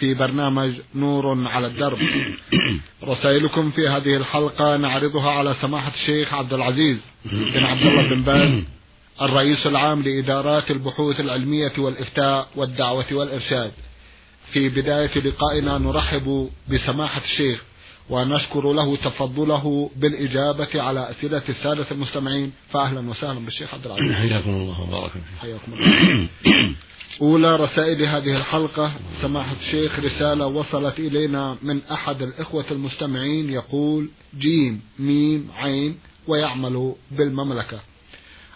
في برنامج نور على الدرب. رسائلكم في هذه الحلقة نعرضها على سماحة الشيخ عبد العزيز بن عبد الله بن باز الرئيس العام لإدارات البحوث العلمية والإفتاء والدعوة والإرشاد. في بداية لقائنا نرحب بسماحة الشيخ ونشكر له تفضله بالإجابة على أسئلة السادة المستمعين. فأهلا وسهلا بالشيخ عبد العزيز. حياكم الله وبارك حياكم الله. أولى رسائل هذه الحلقة سماحة الشيخ رسالة وصلت إلينا من أحد الإخوة المستمعين يقول جيم ميم عين ويعمل بالمملكة.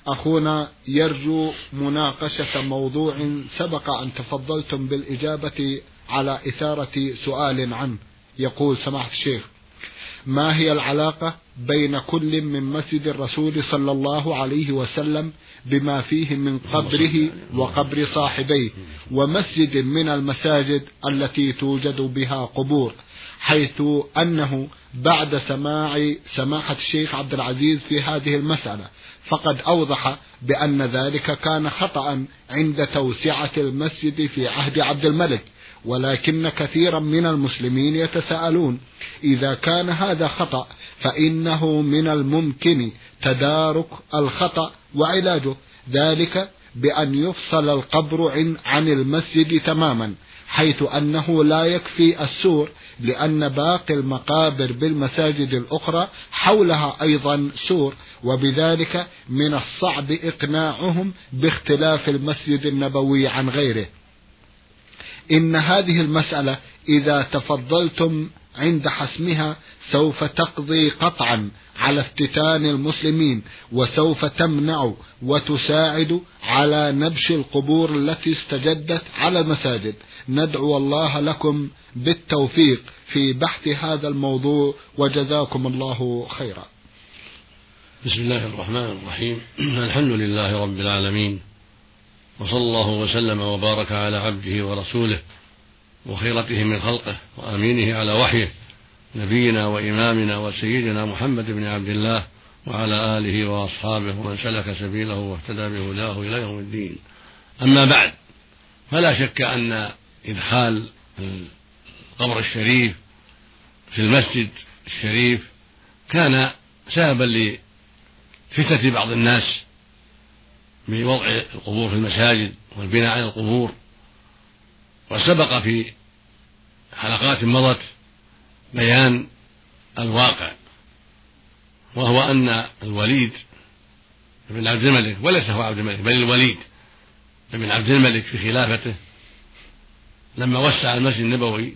أخونا يرجو مناقشة موضوع سبق أن تفضلتم بالإجابة على إثارة سؤال عنه. يقول سماحة الشيخ ما هي العلاقة بين كل من مسجد الرسول صلى الله عليه وسلم بما فيه من قبره وقبر صاحبيه ومسجد من المساجد التي توجد بها قبور حيث أنه بعد سماع سماحة الشيخ عبد العزيز في هذه المسألة فقد أوضح بأن ذلك كان خطأ عند توسعة المسجد في عهد عبد الملك. ولكن كثيرا من المسلمين يتساءلون إذا كان هذا خطأ فإنه من الممكن تدارك الخطأ وعلاجه. ذلك بأن يفصل القبر عن المسجد تماما حيث أنه لا يكفي السور لأن باقي المقابر بالمساجد الأخرى حولها أيضا سور وبذلك من الصعب إقناعهم باختلاف المسجد النبوي عن غيره. إن هذه المسألة إذا تفضلتم عند حسمها سوف تقضي قطعا على افتتان المسلمين وسوف تمنع وتساعد على نبش القبور التي استجدت على المساجد. ندعو الله لكم بالتوفيق في بحث هذا الموضوع وجزاكم الله خيرا. بسم الله الرحمن الرحيم. الحمد لله رب العالمين. وصلى الله وسلم وبارك على عبده ورسوله وخيرته من خلقه وأمينه على وحيه نبينا وإمامنا وسيدنا محمد بن عبد الله وعلى آله وأصحابه ومن سلك سبيله واهتدى بهداه إلى يوم الدين. أما بعد فلا شك أن إدخال القبر الشريف في المسجد الشريف كان سببا لفتنة بعض الناس. بوضع القبور في المساجد والبناء على القبور. وسبق في حلقات مضت بيان الواقع وهو أن الوليد بن عبد الملك وليس هو عبد الملك بل الوليد بن عبد الملك في خلافته لما وسع المسجد النبوي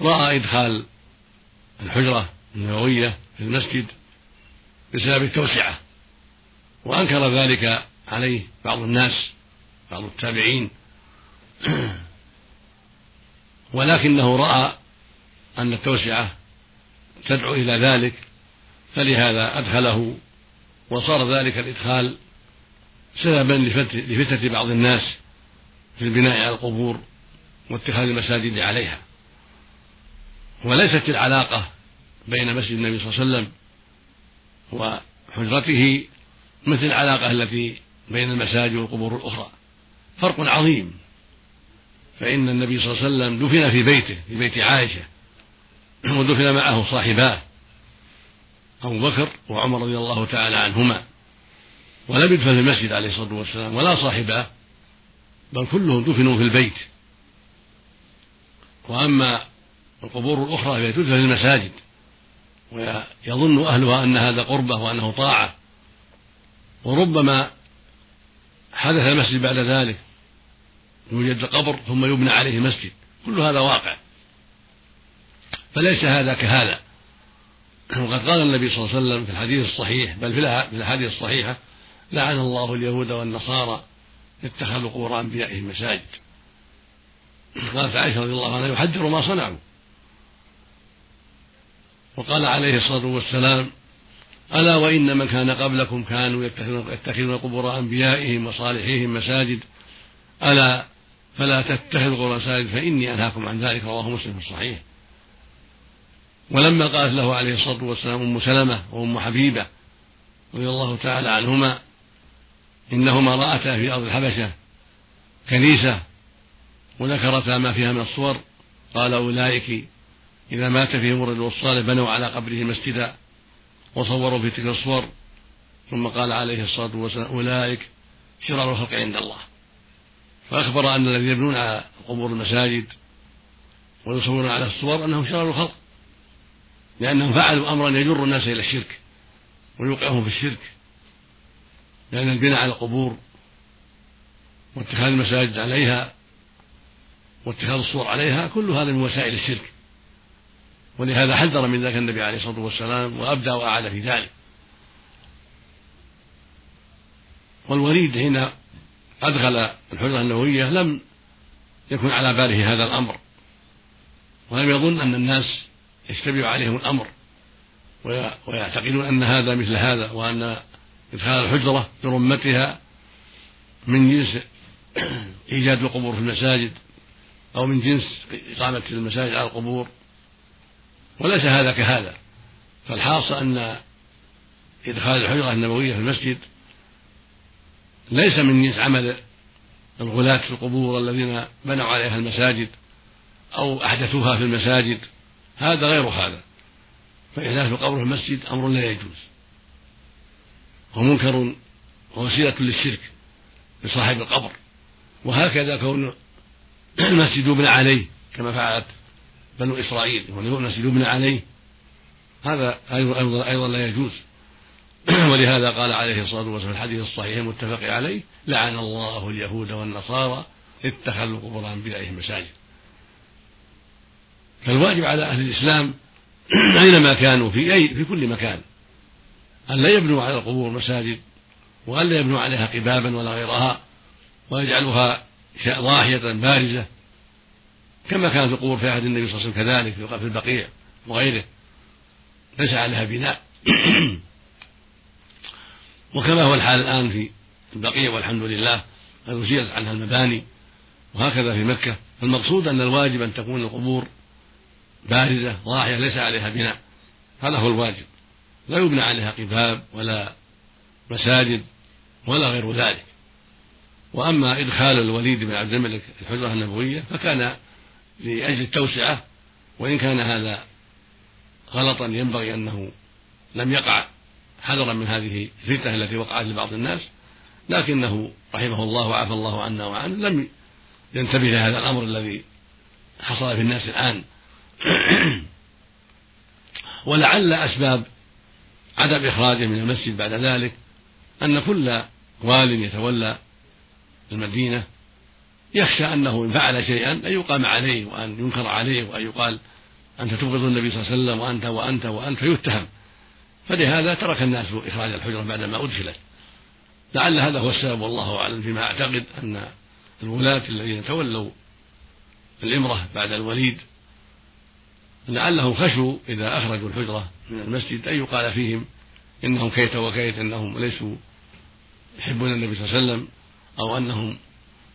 رأى إدخال الحجرة النبوية في المسجد بسبب التوسعة. وأنكر ذلك عليه بعض الناس بعض التابعين. ولكنه رأى أن التوسعة تدعو إلى ذلك فلهذا أدخله وصار ذلك الإدخال سببا لفتنة بعض الناس في البناء على القبور واتخاذ المساجد عليها. وليست العلاقة بين مسجد النبي صلى الله عليه وسلم وحجرته مثل العلاقة التي بين المساجد والقبور الأخرى. فرق عظيم. فإن النبي صلى الله عليه وسلم دفن في بيته في بيت عائشة ودفن معه صاحباه أبو بكر وعمر رضي الله تعالى عنهما. ولم يدفن في المسجد عليه الصلاة والسلام ولا صاحباه بل كلهم دفنوا في البيت. وأما القبور الأخرى فهي تدفن في المساجد ويظن أهلها أن هذا قربة وأنه طاعة. وربما حدث المسجد بعد ذلك يوجد قبر ثم يبنى عليه مسجد كل هذا واقع. فليس هذا كهذا. وقد قال النبي صلى الله عليه وسلم في الحديث الصحيح بل في الأحاديث الصحيحة لعن الله اليهود والنصارى اتخذوا قبور أنبيائهم مساجد. قالت عائشة رضي الله عنها يحذر ما صنعوا. وقال عليه الصلاة والسلام ألا وإن من كان قبلكم كانوا يتخذون قبور أنبيائهم وصالحيهم مساجد. ألا فلا تتخذوا قبور مساجد فإني أنهاكم عن ذلك رواه مسلم في الصحيح. ولما قالت له عليه الصلاة والسلام أم سلمة وأم حبيبة رضي الله تعالى عنهما إنهما رأتا في أرض الحبشة كنيسة وذكرتا ما فيها من الصور. قال أولئك إذا مات فيهم الرجل الصالح بنوا على قبره مسجدا. وصوروا في تلك الصور ثم قال عليه الصلاة والسلام أولئك شرار الخلق عند الله. فأخبر أن الذين يبنون على قبور المساجد ويصورون على الصور أنهم شرار الخلق لأنهم فعلوا أمرا يجر الناس إلى الشرك ويوقعهم في الشرك لأن البناء على القبور واتخاذ المساجد عليها واتخاذ الصور عليها كل هذا من وسائل الشرك. ولهذا حذر من ذلك النبي عليه الصلاة والسلام وأبدى وأعاد في ذلك. والوليد حين أدخل الحجرة النووية لم يكن على باله هذا الأمر ولم يظن أن الناس يشتبه عليهم الأمر ويعتقدون أن هذا مثل هذا وأن إدخال الحجرة برمتها من جنس إيجاد القبور في المساجد أو من جنس إقامة المساجد على القبور. وليس هذا كهذا. فالحاصل أن إدخال الحجرة النبوية في المسجد ليس من جنس عمل الغلاة في القبور الذين بنوا عليها المساجد أو أحدثوها في المساجد. هذا غير هذا. فإحداث القبر في المسجد أمر لا يجوز. ومنكر ووسيلة للشرك لصاحب القبر. وهكذا كون المسجد يبنى عليه كما فعلت بنو إسرائيل والمسجد يبنى عليه. هذا أيضا, أيضا لا يجوز. ولهذا قال عليه الصلاة والسلام في الحديث الصحيح المتفق عليه لعن الله اليهود والنصارى اتخذوا قبور أنبيائهم مساجد. فالواجب على أهل الإسلام أينما كانوا في أي في كل مكان أن لا يبنوا على القبور مساجد وأن لا يبنوا عليها قبابا ولا غيرها ويجعلوها ضاحية بارزة كما كان في القبور في عهد النبي صلى الله عليه وسلم كذلك في البقيع وغيره. ليس عليها بناء. وكما هو الحال الآن في البقيع والحمد لله قد أزيلت عنها المباني وهكذا في مكة. فالمقصود أن الواجب أن تكون القبور بارزة ضاحية ليس عليها بناء. هذا هو الواجب. لا يبنى عليها قباب ولا مساجد ولا غير ذلك. وأما إدخال الوليد بن عبد الملك الحجرة النبوية فكان لأجل التوسعة وإن كان هذا غلطا ينبغي أنه لم يقع حذرا من هذه الفتنة التي وقعت لبعض الناس لكنه رحمه الله وعفى الله عنا وعنه لم ينتبه لهذا الأمر الذي حصل في الناس الآن. ولعل أسباب عدم إخراجه من المسجد بعد ذلك أن كل وال يتولى المدينة يخشى أنه إن فعل شيئا أن يقام عليه وأن ينكر عليه وأن يقال أنت تبغض النبي صلى الله عليه وسلم وأنت وأنت وأنت فيتهم. فلهذا ترك الناس إخراج الحجرة بعدما أدخلت. لعل هذا هو السبب والله أعلم فيما أعتقد أن الولاة الذين تولوا الإمرة بعد الوليد لعلهم خشوا إذا أخرجوا الحجرة من المسجد أن يقال فيهم إنهم كيت وكيت أنهم ليسوا يحبون النبي صلى الله عليه وسلم أو أنهم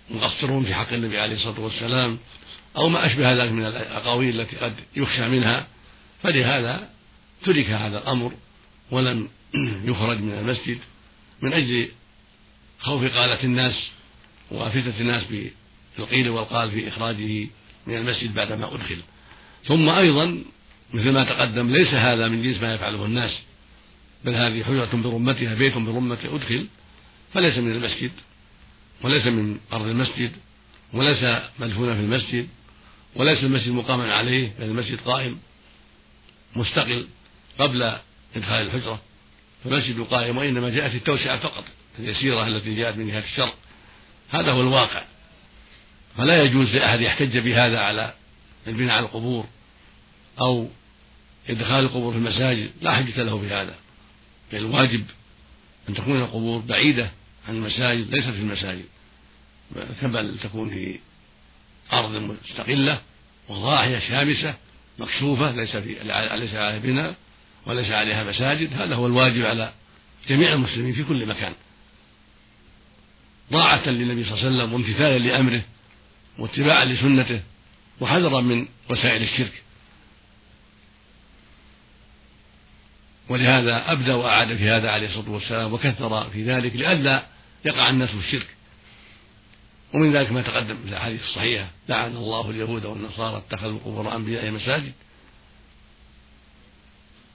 مقصرون في حق النبي عليه الصلاة والسلام أو ما أشبه ذلك من الأقاويل التي قد يخشى منها فلهذا ترك هذا الأمر ولم يخرج من المسجد من أجل خوف قالة الناس وفتنة الناس بالقيل والقال في إخراجه من المسجد بعدما أدخل. ثم أيضا مثل ما تقدم ليس هذا من جنس ما يفعله الناس بل هذه حجرة برمتها بيت برمته أدخل فليس من المسجد. وليس من أرض المسجد وليس مدفونا في المسجد وليس المسجد مقاما عليه بل المسجد قائم مستقل قبل إدخال الحجرة. فالمسجد قائم وإنما جاءت التوسعة فقط اليسيرة التي جاءت من جهة الشرق. هذا هو الواقع. فلا يجوز لأحد يحتج بهذا على البناء على القبور أو إدخال القبور في المساجد. لا حجة له بهذا بل الواجب أن تكون القبور بعيدة عن المساجد ليست في المساجد. بل تكون في أرض مستقلة وضاحية شامسة مكشوفة ليس في ليس عليها بناء وليس عليها مساجد. هذا هو الواجب على جميع المسلمين في كل مكان. طاعة للنبي صلى الله عليه وسلم وامتثالا لأمره واتباعا لسنته وحذرا من وسائل الشرك. ولهذا أبدى وأعاد في هذا عليه الصلاة والسلام وكثر في ذلك لئلا يقع الناس في الشرك. ومن ذلك ما تقدم في الأحاديث الصحيحة. لعن الله اليهود والنصارى اتخذوا قبور أنبياء مساجد.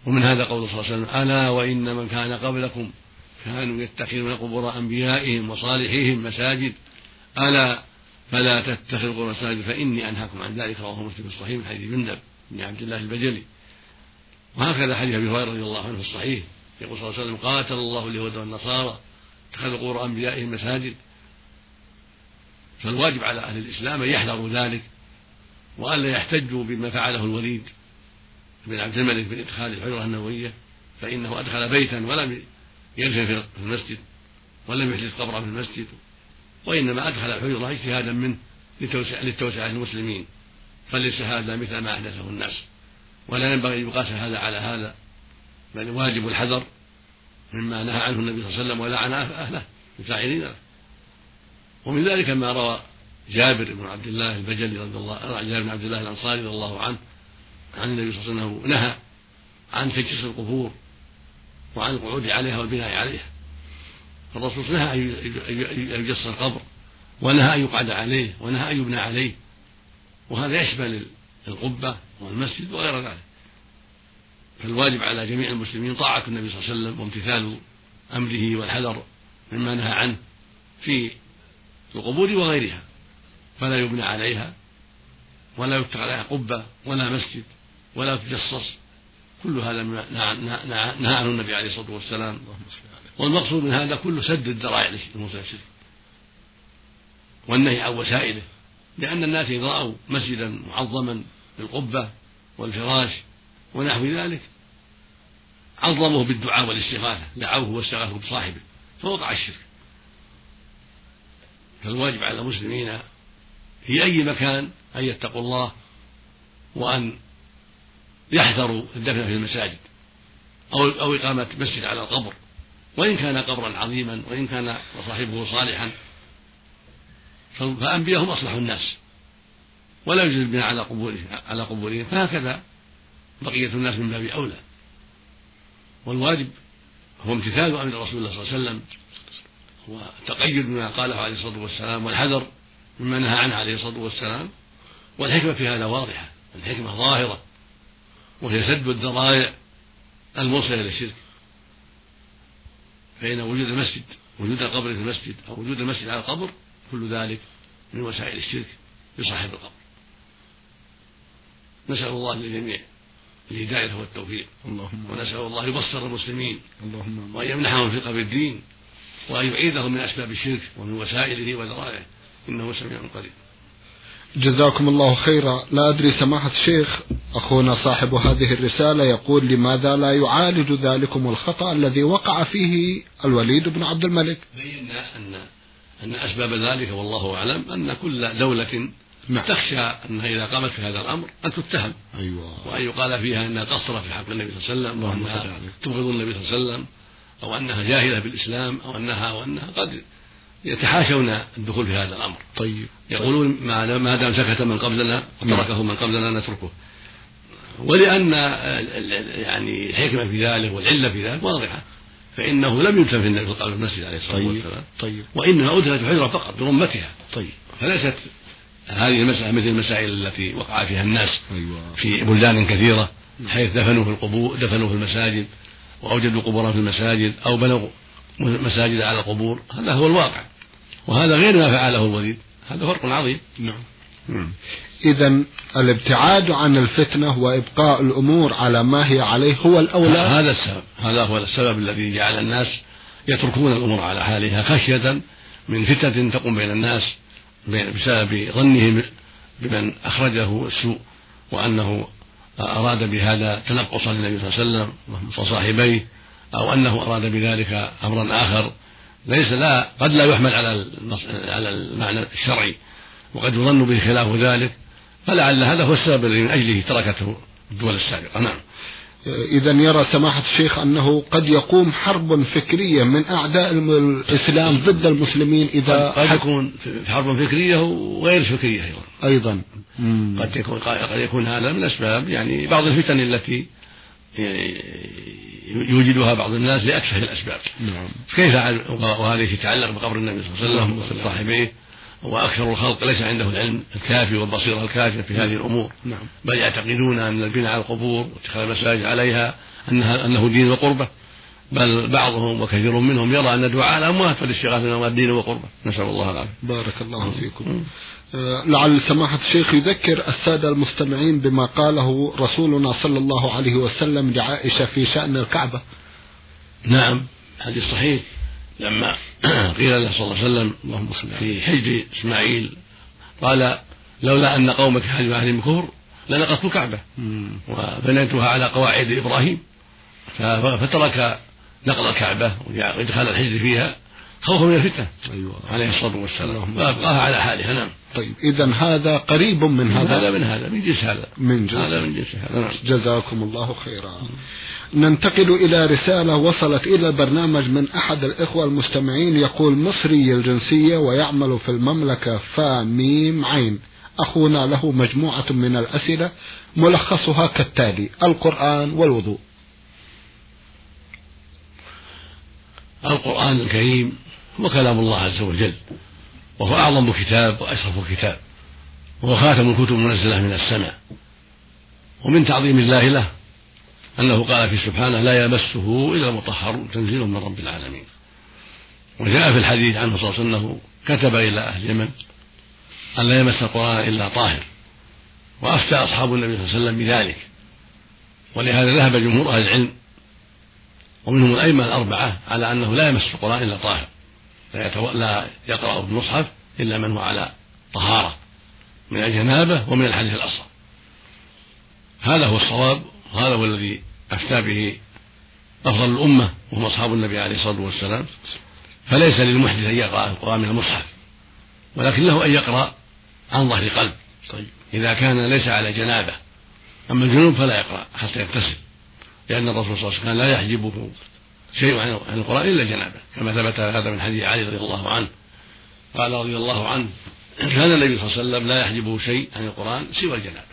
ومن هذا قول صلى الله عليه وسلم ألا وإن من كان قبلكم كانوا يتخذون قبور أنبيائهم وصالحيهم مساجد. ألا فلا تتخذوا قبور مساجد فإني أنهاكم عن ذلك. رواه مسلم في الصحيح من حديث جندب بن عبد الله البجلي. وهكذا حديث أبي هريرة رضي الله عنه في الصحيح. يقول صلى الله عليه وسلم قاتل الله اليهود والنصارى اتخذوا قبور أنبيائهم مساجد. فالواجب على أهل الإسلام أن يحذروا ذلك وألا يحتجوا بما فعله الوليد بن عبد الملك بن إدخال الحجرة النبوية فإنه أدخل بيتا ولم يدفن في المسجد ولم يحدث قبرا في المسجد وإنما أدخل الحجرة اجتهادا منه للتوسعة للتوسعة للمسلمين. فليس هذا مثل ما أحدثه الناس. ولا ينبغي أن يقاس هذا على هذا بل واجب الحذر مما نهى عنه النبي صلى الله عليه وسلم ولعن أهله الفاعلين ومن ذلك ما روى جابر بن عبد الله البجلي رضي الله جابر بن عبد الله الأنصاري رضي الله عنه عن النبي صلى الله عليه وسلم نهى عن تجسس القبور وعن القعود عليها والبناء عليها. فالرسول نهى أن يجسس القبر ونهى أن يقعد عليه ونهى أن يبنى عليه. وهذا يشمل القبة والمسجد وغير ذلك. فالواجب على جميع المسلمين طاعة النبي صلى الله عليه وسلم وامتثال أمره والحذر مما نهى عنه في القبور وغيرها فلا يبنى عليها ولا يتخذ عليها قبة ولا مسجد ولا تجصص كل هذا نهى عنه النبي عليه الصلاة والسلام. والمقصود من هذا كله سد الذرائع للموسى الشرك والنهي عن وسائله لأن الناس إذا رأوا مسجدا معظما بالقبة والفراش ونحو ذلك عظموه بالدعاء والاستغاثة دعوه واستغاثوا بصاحبه فوقع الشرك. فالواجب على المسلمين في أي مكان أن يتقوا الله وأن يحذروا الدفن في المساجد أو أو إقامة مسجد على القبر وإن كان قبرا عظيما وإن كان صاحبه صالحا. فأنبياءهم أصلح الناس ولا يوجد البناء على قبورهم على قبورهم. فهكذا بقية الناس من باب أولى. والواجب هو امتثال أمر رسول الله صلى الله عليه وسلم والتقيد بما قاله عليه الصلاة والسلام والحذر مما نهى عنه عليه الصلاة والسلام والحكمة في هذا واضحة الحكمة ظاهرة وهي سد الذرائع الموصلة إلى الشرك. فإن وجود المسجد وجود القبر في المسجد أو وجود المسجد على القبر كل ذلك من وسائل الشرك لصاحب القبر. نسأل الله للجميع الهداية والتوفيق. اللهم ونسأل الله يبصر المسلمين اللهم وأن يمنحهم ثقة بالدين وأن يعيذهم من أسباب الشرك ومن وسائله وذرائعه إنه سميع قريب. جزاكم الله خيرا. لا أدري سماحة الشيخ أخونا صاحب هذه الرسالة يقول لماذا لا يعالج ذلكم الخطأ الذي وقع فيه الوليد بن عبد الملك؟ بينا أن أن أسباب ذلك والله أعلم أن كل دولة نعم. تخشى أنها إذا قامت في هذا الأمر أن تتهم. أيوة. وأن يقال فيها أنها قصرت في حق النبي صلى الله عليه وسلم وأنها تبغض النبي صلى الله عليه وسلم. أو أنها جاهلة بالإسلام أو أنها وأنها قد يتحاشون الدخول في هذا الأمر. طيب. يقولون ما دام سكت من قبلنا وتركه من قبلنا نتركه. ولأن يعني الحكمة في ذلك والعلة في ذلك واضحة. فإنه لم يدفن في النبي صلى المسجد عليه الصلاة طيب. والسلام. طيب. وإنما أدخلت الحجرة فقط برمتها. طيب. فليست هذه المسألة مثل المسائل التي وقع فيها الناس أيوة. في بلدان كثيرة حيث دفنوا في القبور دفنوا في المساجد. وأوجدوا قبورا في المساجد أو بنوا مساجد على القبور هذا هو الواقع. وهذا غير ما فعله الوليد هذا فرق عظيم. نعم, نعم. إذا الابتعاد عن الفتنة وإبقاء الأمور على ما هي عليه هو الأولى. هذا السبب هذا هو السبب الذي جعل الناس يتركون الأمور على حالها خشية من فتنة تقوم بين الناس بسبب ظنهم بمن أخرجه السوء وأنه أراد بهذا تنقصا للنبي صلى الله عليه وسلم وصاحبيه أو أنه أراد بذلك أمرا آخر. ليس لا قد لا يحمل على على المعنى الشرعي وقد يظن به خلاف ذلك. فلعل هذا هو السبب الذي من أجله تركته الدول السابقة. نعم. إذا يرى سماحة الشيخ أنه قد يقوم حرب فكرية من أعداء الإسلام ضد المسلمين إذا قد يكون حرب فكرية وغير فكرية أيضا. أيضا. قد يكون قد يكون هذا من أسباب يعني بعض الفتن التي يوجدها بعض الناس لأكثر الأسباب. نعم. كيف وهذه تتعلق بقبر النبي صلى الله عليه وسلم وصاحبيه وأكثر الخلق ليس عنده العلم الكافي والبصيرة الكافية في هذه الأمور. نعم. بل يعتقدون أن البناء على القبور واتخاذ المساجد عليها أنها أنه دين وقربة. بل بعضهم وكثير منهم يرى أن دعاء الأموات والاستغاثة بالأموات دين وقربة. نسأل الله العافية. بارك الله فيكم. آه، لعل سماحة الشيخ يذكر السادة المستمعين بما قاله رسولنا صلى الله عليه وسلم لعائشة في شأن الكعبة. نعم. حديث صحيح. لما قيل له صلى الله عليه وسلم اللهم صل في حج إسماعيل قال لولا أن قومك حج أهل الكفر لنقضت الكعبة وبنيتها على قواعد إبراهيم. فترك نقض الكعبة وإدخال الحج فيها خوفا من الفتنة. أيوة. عليه الصلاة والسلام. وابقاها على حالها نعم. طيب إذا هذا قريب من هذا؟ هذا من هذا من جنس هذا. من جنس. هذا من جنس هذا نعم. جزاكم الله خيرا. ننتقل إلى رسالة وصلت إلى البرنامج من أحد الإخوة المستمعين. يقول مصري الجنسية ويعمل في المملكة فاميم عين. أخونا له مجموعة من الأسئلة ملخصها كالتالي القرآن والوضوء. القرآن الكريم هو كلام الله عز وجل وهو أعظم كتاب وأشرف كتاب وهو خاتم الكتب المنزلة من السماء ومن تعظيم الله له أنه قال في سبحانه لا يمسه إلا المطهرون تنزيل من رب العالمين. وجاء في الحديث عنه صلى الله عليه وسلم أنه كتب إلى أهل اليمن أن لا يمس القرآن إلا طاهر. وأفتى أصحاب النبي صلى الله عليه وسلم بذلك. ولهذا ذهب جمهور أهل العلم ومنهم الأئمة الأربعة على أنه لا يمس القرآن إلا طاهر. لا, لا يقرأ في المصحف إلا من هو على طهارة من الجنابة ومن الحديث الأصغر. هذا هو الصواب وهذا هو الذي أفتى به أفضل الأمة وهم أصحاب النبي عليه الصلاة والسلام. فليس للمحدث أن يقرأ القرآن من المصحف ولكن له أن يقرأ عن ظهر قلب. طيب. إذا كان ليس على جنابة أما الجنوب فلا يقرأ حتى يغتسل لأن الرسول صلى الله عليه وسلم لا يحجبه شيء عن القرآن إلا جنابة. كما ثبت هذا من حديث علي رضي الله عنه. قال رضي الله عنه كان النبي صلى الله عليه وسلم لا يحجبه شيء عن القرآن سوى الجنابة.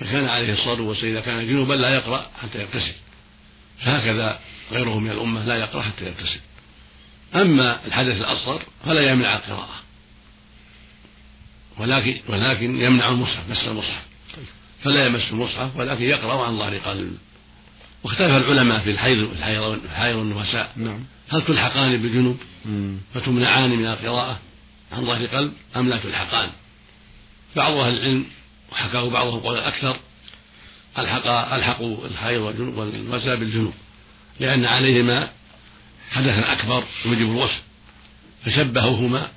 فكان عليه الصلاة والسلام إذا كان جنوبا لا يقرأ حتى يغتسل. فهكذا غيره من الأمة لا يقرأ حتى يغتسل. أما الحدث الأصغر فلا يمنع القراءة. ولكن ولكن يمنع المصحف مس المصحف. فلا يمس المصحف ولكن يقرأ عن ظهر قلب. واختلف العلماء في الحيض الحيض والنفساء. نعم. هل تلحقان بالجنوب فتمنعان من القراءة عن ظهر قلب أم لا تلحقان؟ بعض أهل العلم وحكاه بعضهم قولا أكثر ألحق ألحقوا الحيض والنفساء بالجنوب لأن عليهما حدثا أكبر يوجب الغسل فشبهوهما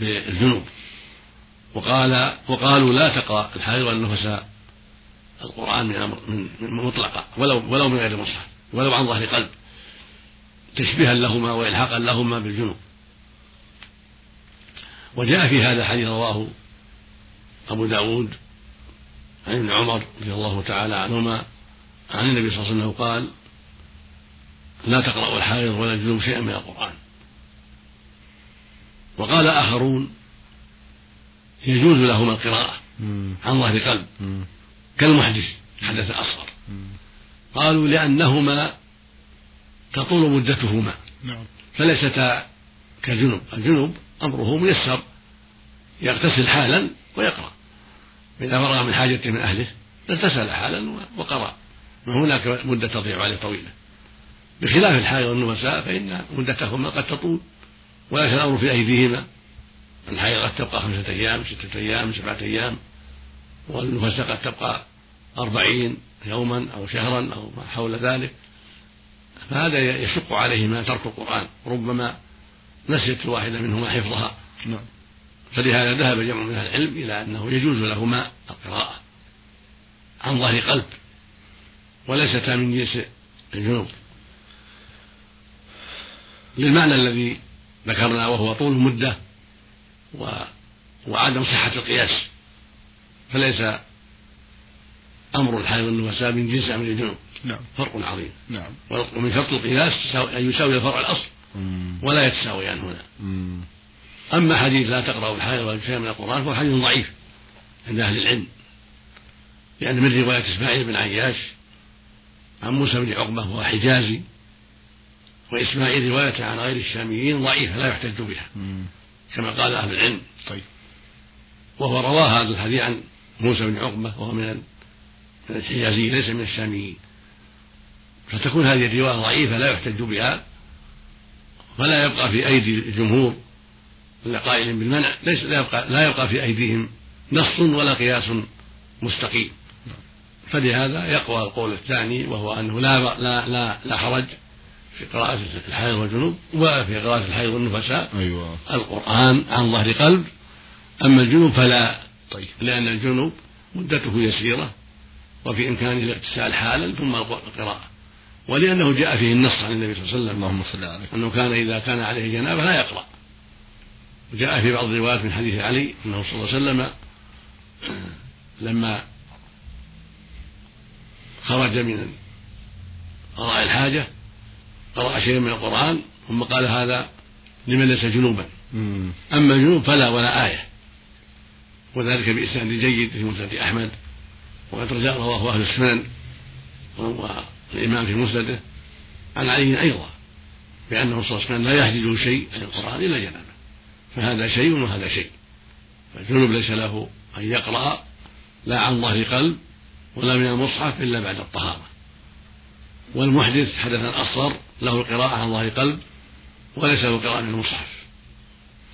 بالجنوب. وقال وقالوا لا تقرأ الحيض والنفساء القرآن من أمر من مطلقة ولو ولو من غير مصحف ولو عن ظهر قلب تشبيها لهما وإلحاقا لهما بالجنوب. وجاء في هذا حديث رواه أبو داود عن ابن عمر رضي الله تعالى عنهما عن النبي صلى الله عليه وسلم قال لا تقرأوا الحائض ولا الجنوب شيئا من القرآن. وقال آخرون يجوز لهما القراءة عن ظهر قلب. كالمحدث حدث أصغر. قالوا لأنهما تطول مدتهما. نعم. فليستا كالجنوب. الجنوب أمره ميسر يغتسل حالا ويقرأ. إذا فرغ من حاجته من أهله اغتسل حالا وقرأ ما هناك مدة تضيع عليه طويلة. بخلاف الحائض والنفساء فإن مدتهما قد تطول وليس الأمر في أيديهما. الحائض قد تبقى خمسة أيام ستة أيام سبعة أيام والنفساء قد تبقى أربعين يوما أو شهرا أو ما حول ذلك. فهذا يشق عليهما ترك القرآن. ربما نسيت الواحدة منهما حفظها. نعم. فلهذا ذهب جمع من أهل العلم إلى أنه يجوز لهما القراءة عن ظهر قلب وليستا من جنس الجنوب. للمعنى الذي ذكرنا وهو طول المدة و... وعدم صحة القياس فليس أمر الحيض والنفساء من جنس أمر الجنوب. نعم. فرق عظيم. نعم. ومن شرط القياس أن يساوي الفرع الأصل ولا يتساويان هنا. مم. أما حديث لا تقرأ الحيض ولا شيء من القرآن فهو حديث ضعيف عند أهل العلم. لأن من رواية إسماعيل بن عياش عن موسى بن عقبة وهو حجازي وإسماعيل رواية عن غير الشاميين ضعيفة لا يحتج بها. كما قال أهل العلم. طيب. وهو روى هذا الحديث عن موسى بن عقبة وهو من من الحجازيين ليس من الشاميين. فتكون هذه الرواية ضعيفة لا يحتج بها فلا يبقى في أيدي الجمهور إلا قائل بالمنع ليس لا يبقى لا يبقى في أيديهم نص ولا قياس مستقيم. فلهذا يقوى القول الثاني وهو أنه لا لا لا, لا حرج في قراءة الحيض والجنوب ولا في قراءة الحيض والنفساء. أيوة. القرآن عن ظهر قلب. أما الجنوب فلا طيب. لأن الجنوب مدته يسيرة وفي إمكانه الاغتسال حالا ثم القراءة. ولأنه جاء فيه النص عن النبي صلى الله عليه وسلم. اللهم صل عليه أنه كان إذا كان عليه جنابة لا يقرأ. وجاء في بعض الروايات من حديث علي أنه صلى الله عليه وسلم لما خرج من قضاء الحاجة قرأ شيئا من القرآن ثم قال هذا لمن ليس جنوبا. أما الجنوب فلا ولا آية. وذلك بإسناد جيد في مسند أحمد وقد رجاء رواه أهل السنن والإمام في مسنده. عن علي أيضا بأنه صلى الله عليه وسلم لا يحجزه شيء عن القرآن إلا جنابة. فهذا شيء وهذا شيء. فالجنوب ليس له أن يقرأ لا عن ظهر قلب ولا من المصحف إلا بعد الطهارة. والمحدث حدثا أصغر له القراءة عن ظهر قلب وليس له قراءة من المصحف.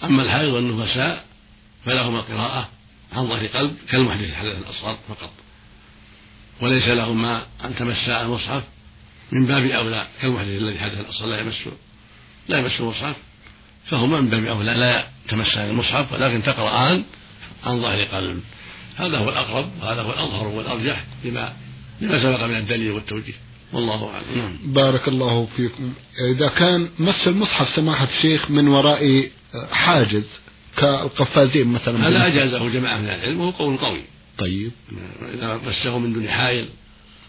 أما الحائض والنفساء فلهما القراءة عن ظهر قلب كالمحدث حدثا أصغر فقط. وليس لهما أن تمسا المصحف من باب أولى كالمحدث الذي حدث الأصغر لا يمس لا يمس المصحف. فهما من باب أولى لا تمسان المصحف ولكن تقرأان عن ظهر قلب. هذا هو الأقرب وهذا هو الأظهر والأرجح لما لما سبق من الدليل والتوجيه. والله أعلم. نعم. بارك الله فيكم. إذا كان مس المصحف سماحة الشيخ من وراء حاجز كالقفازين مثلا. هذا أجازه جماعة من العلم وهو قول قوي. طيب. إذا مسه من دون حائض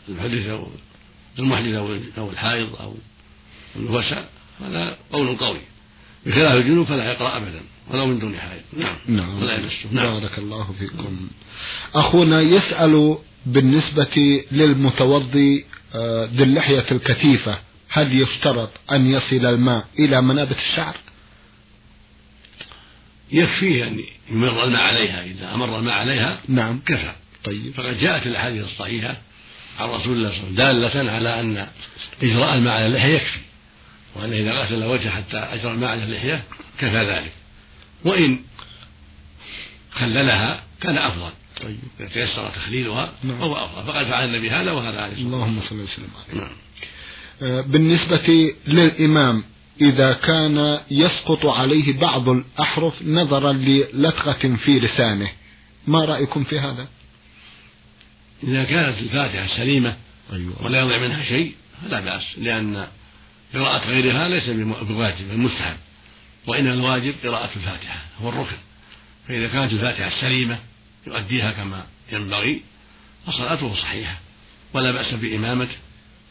المحدث أو المحدث أو الحائض أو النفساء هذا قول قوي. بخلاف الجنوب فلا يقرأ أبدا ولو من دون حائض نعم. نعم. ولا يمسه نعم. بارك الله فيكم. أخونا يسأل بالنسبة للمتوضي آه، ذي اللحية الكثيفة هل يشترط أن يصل الماء إلى منابت الشعر؟ يكفيه أن يمر الماء عليها إذا أمر الماء عليها نعم. كفى. طيب. فقد جاءت الأحاديث الصحيحة عن رسول الله صلى الله عليه وسلم دالة على أن إجراء الماء على اللحية يكفي. وأن إذا غسل وجهه حتى أجرى الماء على اللحية كفى ذلك. وإن خللها كان أفضل. طيب. إذا تيسر تخليلها نعم. فهو أفضل. فقد فعل النبي هذا وهذا عليه الصلاة اللهم صل وسلم عليه. نعم. آه، بالنسبة للإمام إذا كان يسقط عليه بعض الأحرف نظرا للدغة في لسانه ما رأيكم في هذا؟ إذا كانت الفاتحة سليمة أيوة. ولا يضع منها شيء فلا بأس لأن قراءة غيرها ليس بواجب المستحب وإنما الواجب قراءة الفاتحة هو الركن. فإذا كانت الفاتحة سليمة يؤديها كما ينبغي فصلاته صحيحة. ولا بأس بإمامته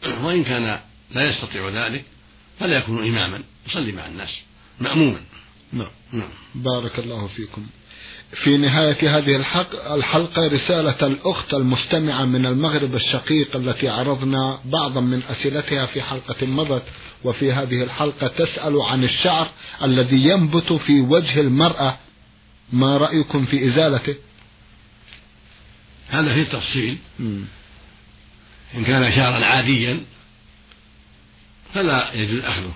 وإن كان لا يستطيع ذلك فلا يكون إماما يصلي مع الناس مأموما. نعم. نعم. بارك الله فيكم. في نهاية هذه الحلقة, رسالة الأخت المستمعة من المغرب الشقيق التي عرضنا بعضا من أسئلتها في حلقة مضت وفي هذه الحلقة تسأل عن الشعر الذي ينبت في وجه المرأة ما رأيكم في إزالته؟ هذا فيه تفصيل. إن كان شعرا عاديا فلا يجوز أخذه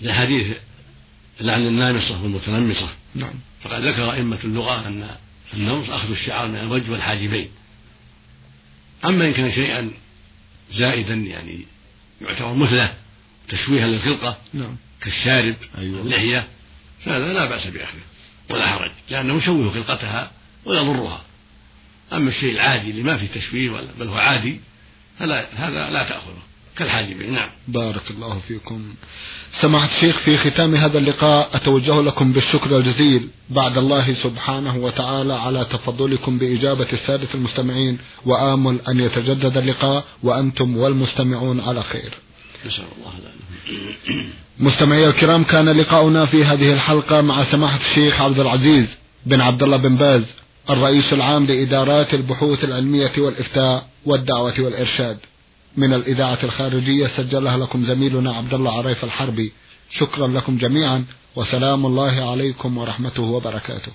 لحديث لعن النامصة والمتنمصة نعم. فقد ذكر أئمة اللغة أن النمص أخذ الشعر من الوجه والحاجبين. أما إن كان شيئا زائدا يعني يعتبر مثله تشويها للخلقة نعم. كالشارب أيوة. اللحية فهذا لا بأس بأخذه ولا حرج لأنه يشوه خلقتها ويضرها. أما الشيء العادي اللي ما فيه تشويه ولا بل هو عادي فلا هذا لا تأخذه. كالحاجبين نعم. بارك الله فيكم. سماحة الشيخ في ختام هذا اللقاء أتوجه لكم بالشكر الجزيل بعد الله سبحانه وتعالى على تفضلكم بإجابة السادة المستمعين وآمل أن يتجدد اللقاء وأنتم والمستمعون على خير. نسأل الله مستمعي الكرام كان لقاؤنا في هذه الحلقة مع سماحة الشيخ عبد العزيز بن عبد الله بن باز الرئيس العام لإدارات البحوث العلمية والإفتاء والدعوة والإرشاد. من الإذاعة الخارجية سجلها لكم زميلنا عبد الله عريف الحربي. شكرا لكم جميعا وسلام الله عليكم ورحمته وبركاته.